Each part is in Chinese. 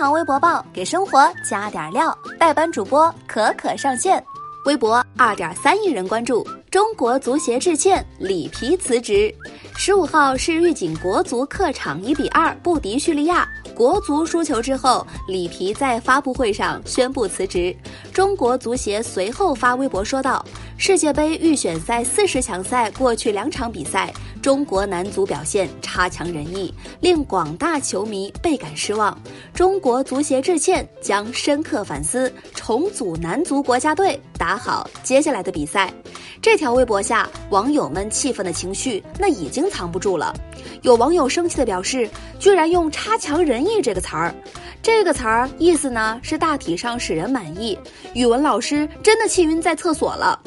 堂微博报给生活加点料，代班主播可可上线。微博二点三亿人关注，中国足协致歉，里皮辞职。十五号是预警国足客场一比二不敌叙利亚，国足输球之后，里皮在发布会上宣布辞职。中国足协随后发微博说道：“世界杯预选赛四十强赛过去两场比赛。”中国男足表现差强人意，令广大球迷倍感失望。中国足协致歉，将深刻反思，重组男足国家队，打好接下来的比赛。这条微博下，网友们气愤的情绪那已经藏不住了。有网友生气的表示，居然用“差强人意”这个词儿，这个词儿意思呢是大体上使人满意。语文老师真的气晕在厕所了。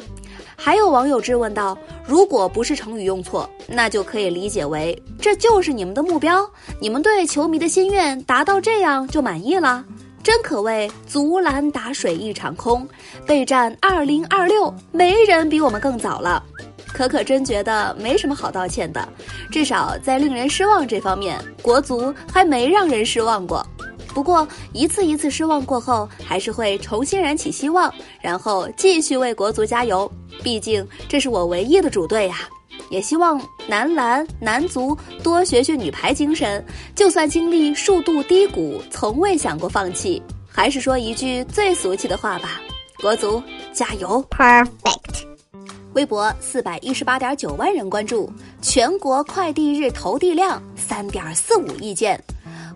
还有网友质问道：“如果不是成语用错，那就可以理解为这就是你们的目标，你们对球迷的心愿达到这样就满意了，真可谓竹篮打水一场空。备战二零二六，没人比我们更早了。可可真觉得没什么好道歉的，至少在令人失望这方面，国足还没让人失望过。”不过一次一次失望过后，还是会重新燃起希望，然后继续为国足加油。毕竟这是我唯一的主队呀！也希望男篮、男足多学学女排精神，就算经历数度低谷，从未想过放弃。还是说一句最俗气的话吧：国足加油！Perfect。微博四百一十八点九万人关注，全国快递日投递量三点四五亿件。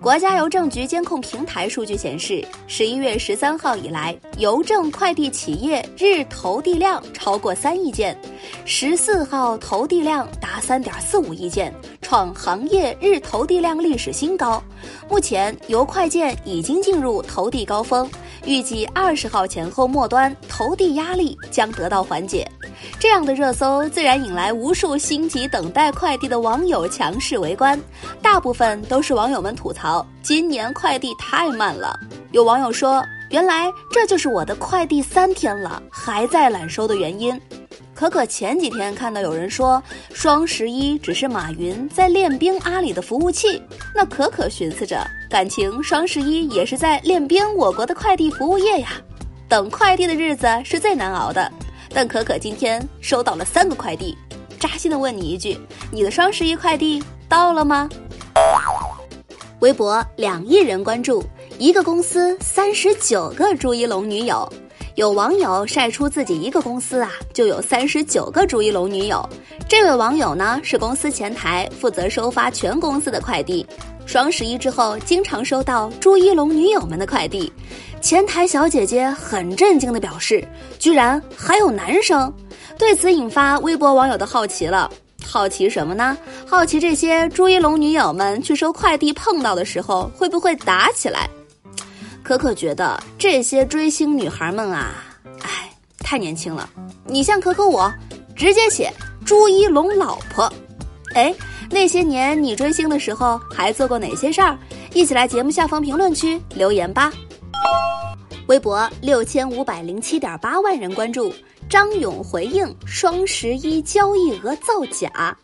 国家邮政局监控平台数据显示，十一月十三号以来，邮政快递企业日投递量超过三亿件，十四号投递量达三点四五亿件，创行业日投递量历史新高。目前，邮快件已经进入投递高峰，预计二十号前后末端投递压力将得到缓解。这样的热搜自然引来无数心急等待快递的网友强势围观，大部分都是网友们吐槽今年快递太慢了。有网友说：“原来这就是我的快递三天了还在揽收的原因。”可可前几天看到有人说双十一只是马云在练兵阿里的服务器，那可可寻思着，感情双十一也是在练兵我国的快递服务业呀。等快递的日子是最难熬的。但可可今天收到了三个快递，扎心的问你一句：你的双十一快递到了吗？微博两亿人关注，一个公司三十九个朱一龙女友。有网友晒出自己一个公司啊，就有三十九个朱一龙女友。这位网友呢是公司前台，负责收发全公司的快递。双十一之后，经常收到朱一龙女友们的快递。前台小姐姐很震惊地表示：“居然还有男生！”对此引发微博网友的好奇了。好奇什么呢？好奇这些朱一龙女友们去收快递碰到的时候会不会打起来？可可觉得这些追星女孩们啊，哎，太年轻了。你像可可我，直接写朱一龙老婆。哎，那些年你追星的时候还做过哪些事儿？一起来节目下方评论区留言吧。微博六千五百零七点八万人关注，张勇回应双十一交易额造假。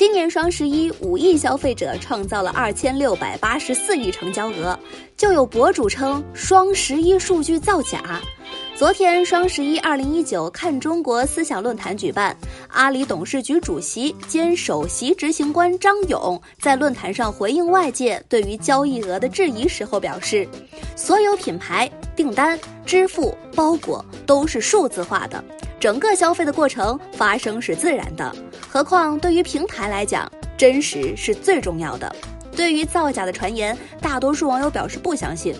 今年双十一，五亿消费者创造了二千六百八十四亿成交额，就有博主称双十一数据造假。昨天双十一二零一九看中国思想论坛举办，阿里董事局主席兼首席执行官张勇在论坛上回应外界对于交易额的质疑时候表示，所有品牌订单、支付、包裹都是数字化的，整个消费的过程发生是自然的。何况对于平台来讲，真实是最重要的。对于造假的传言，大多数网友表示不相信。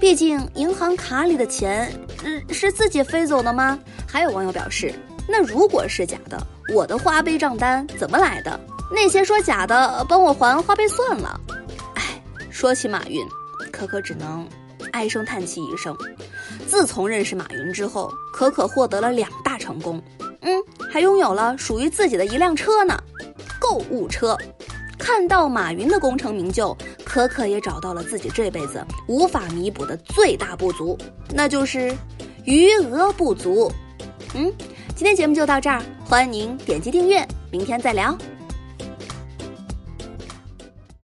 毕竟银行卡里的钱，嗯，是自己飞走的吗？还有网友表示，那如果是假的，我的花呗账单怎么来的？那些说假的，帮我还花呗算了。哎，说起马云，可可只能唉声叹气一声。自从认识马云之后，可可获得了两大成功，嗯，还拥有了属于自己的一辆车呢，购物车。看到马云的功成名就。可可也找到了自己这辈子无法弥补的最大不足，那就是余额不足。嗯，今天节目就到这儿，欢迎您点击订阅，明天再聊。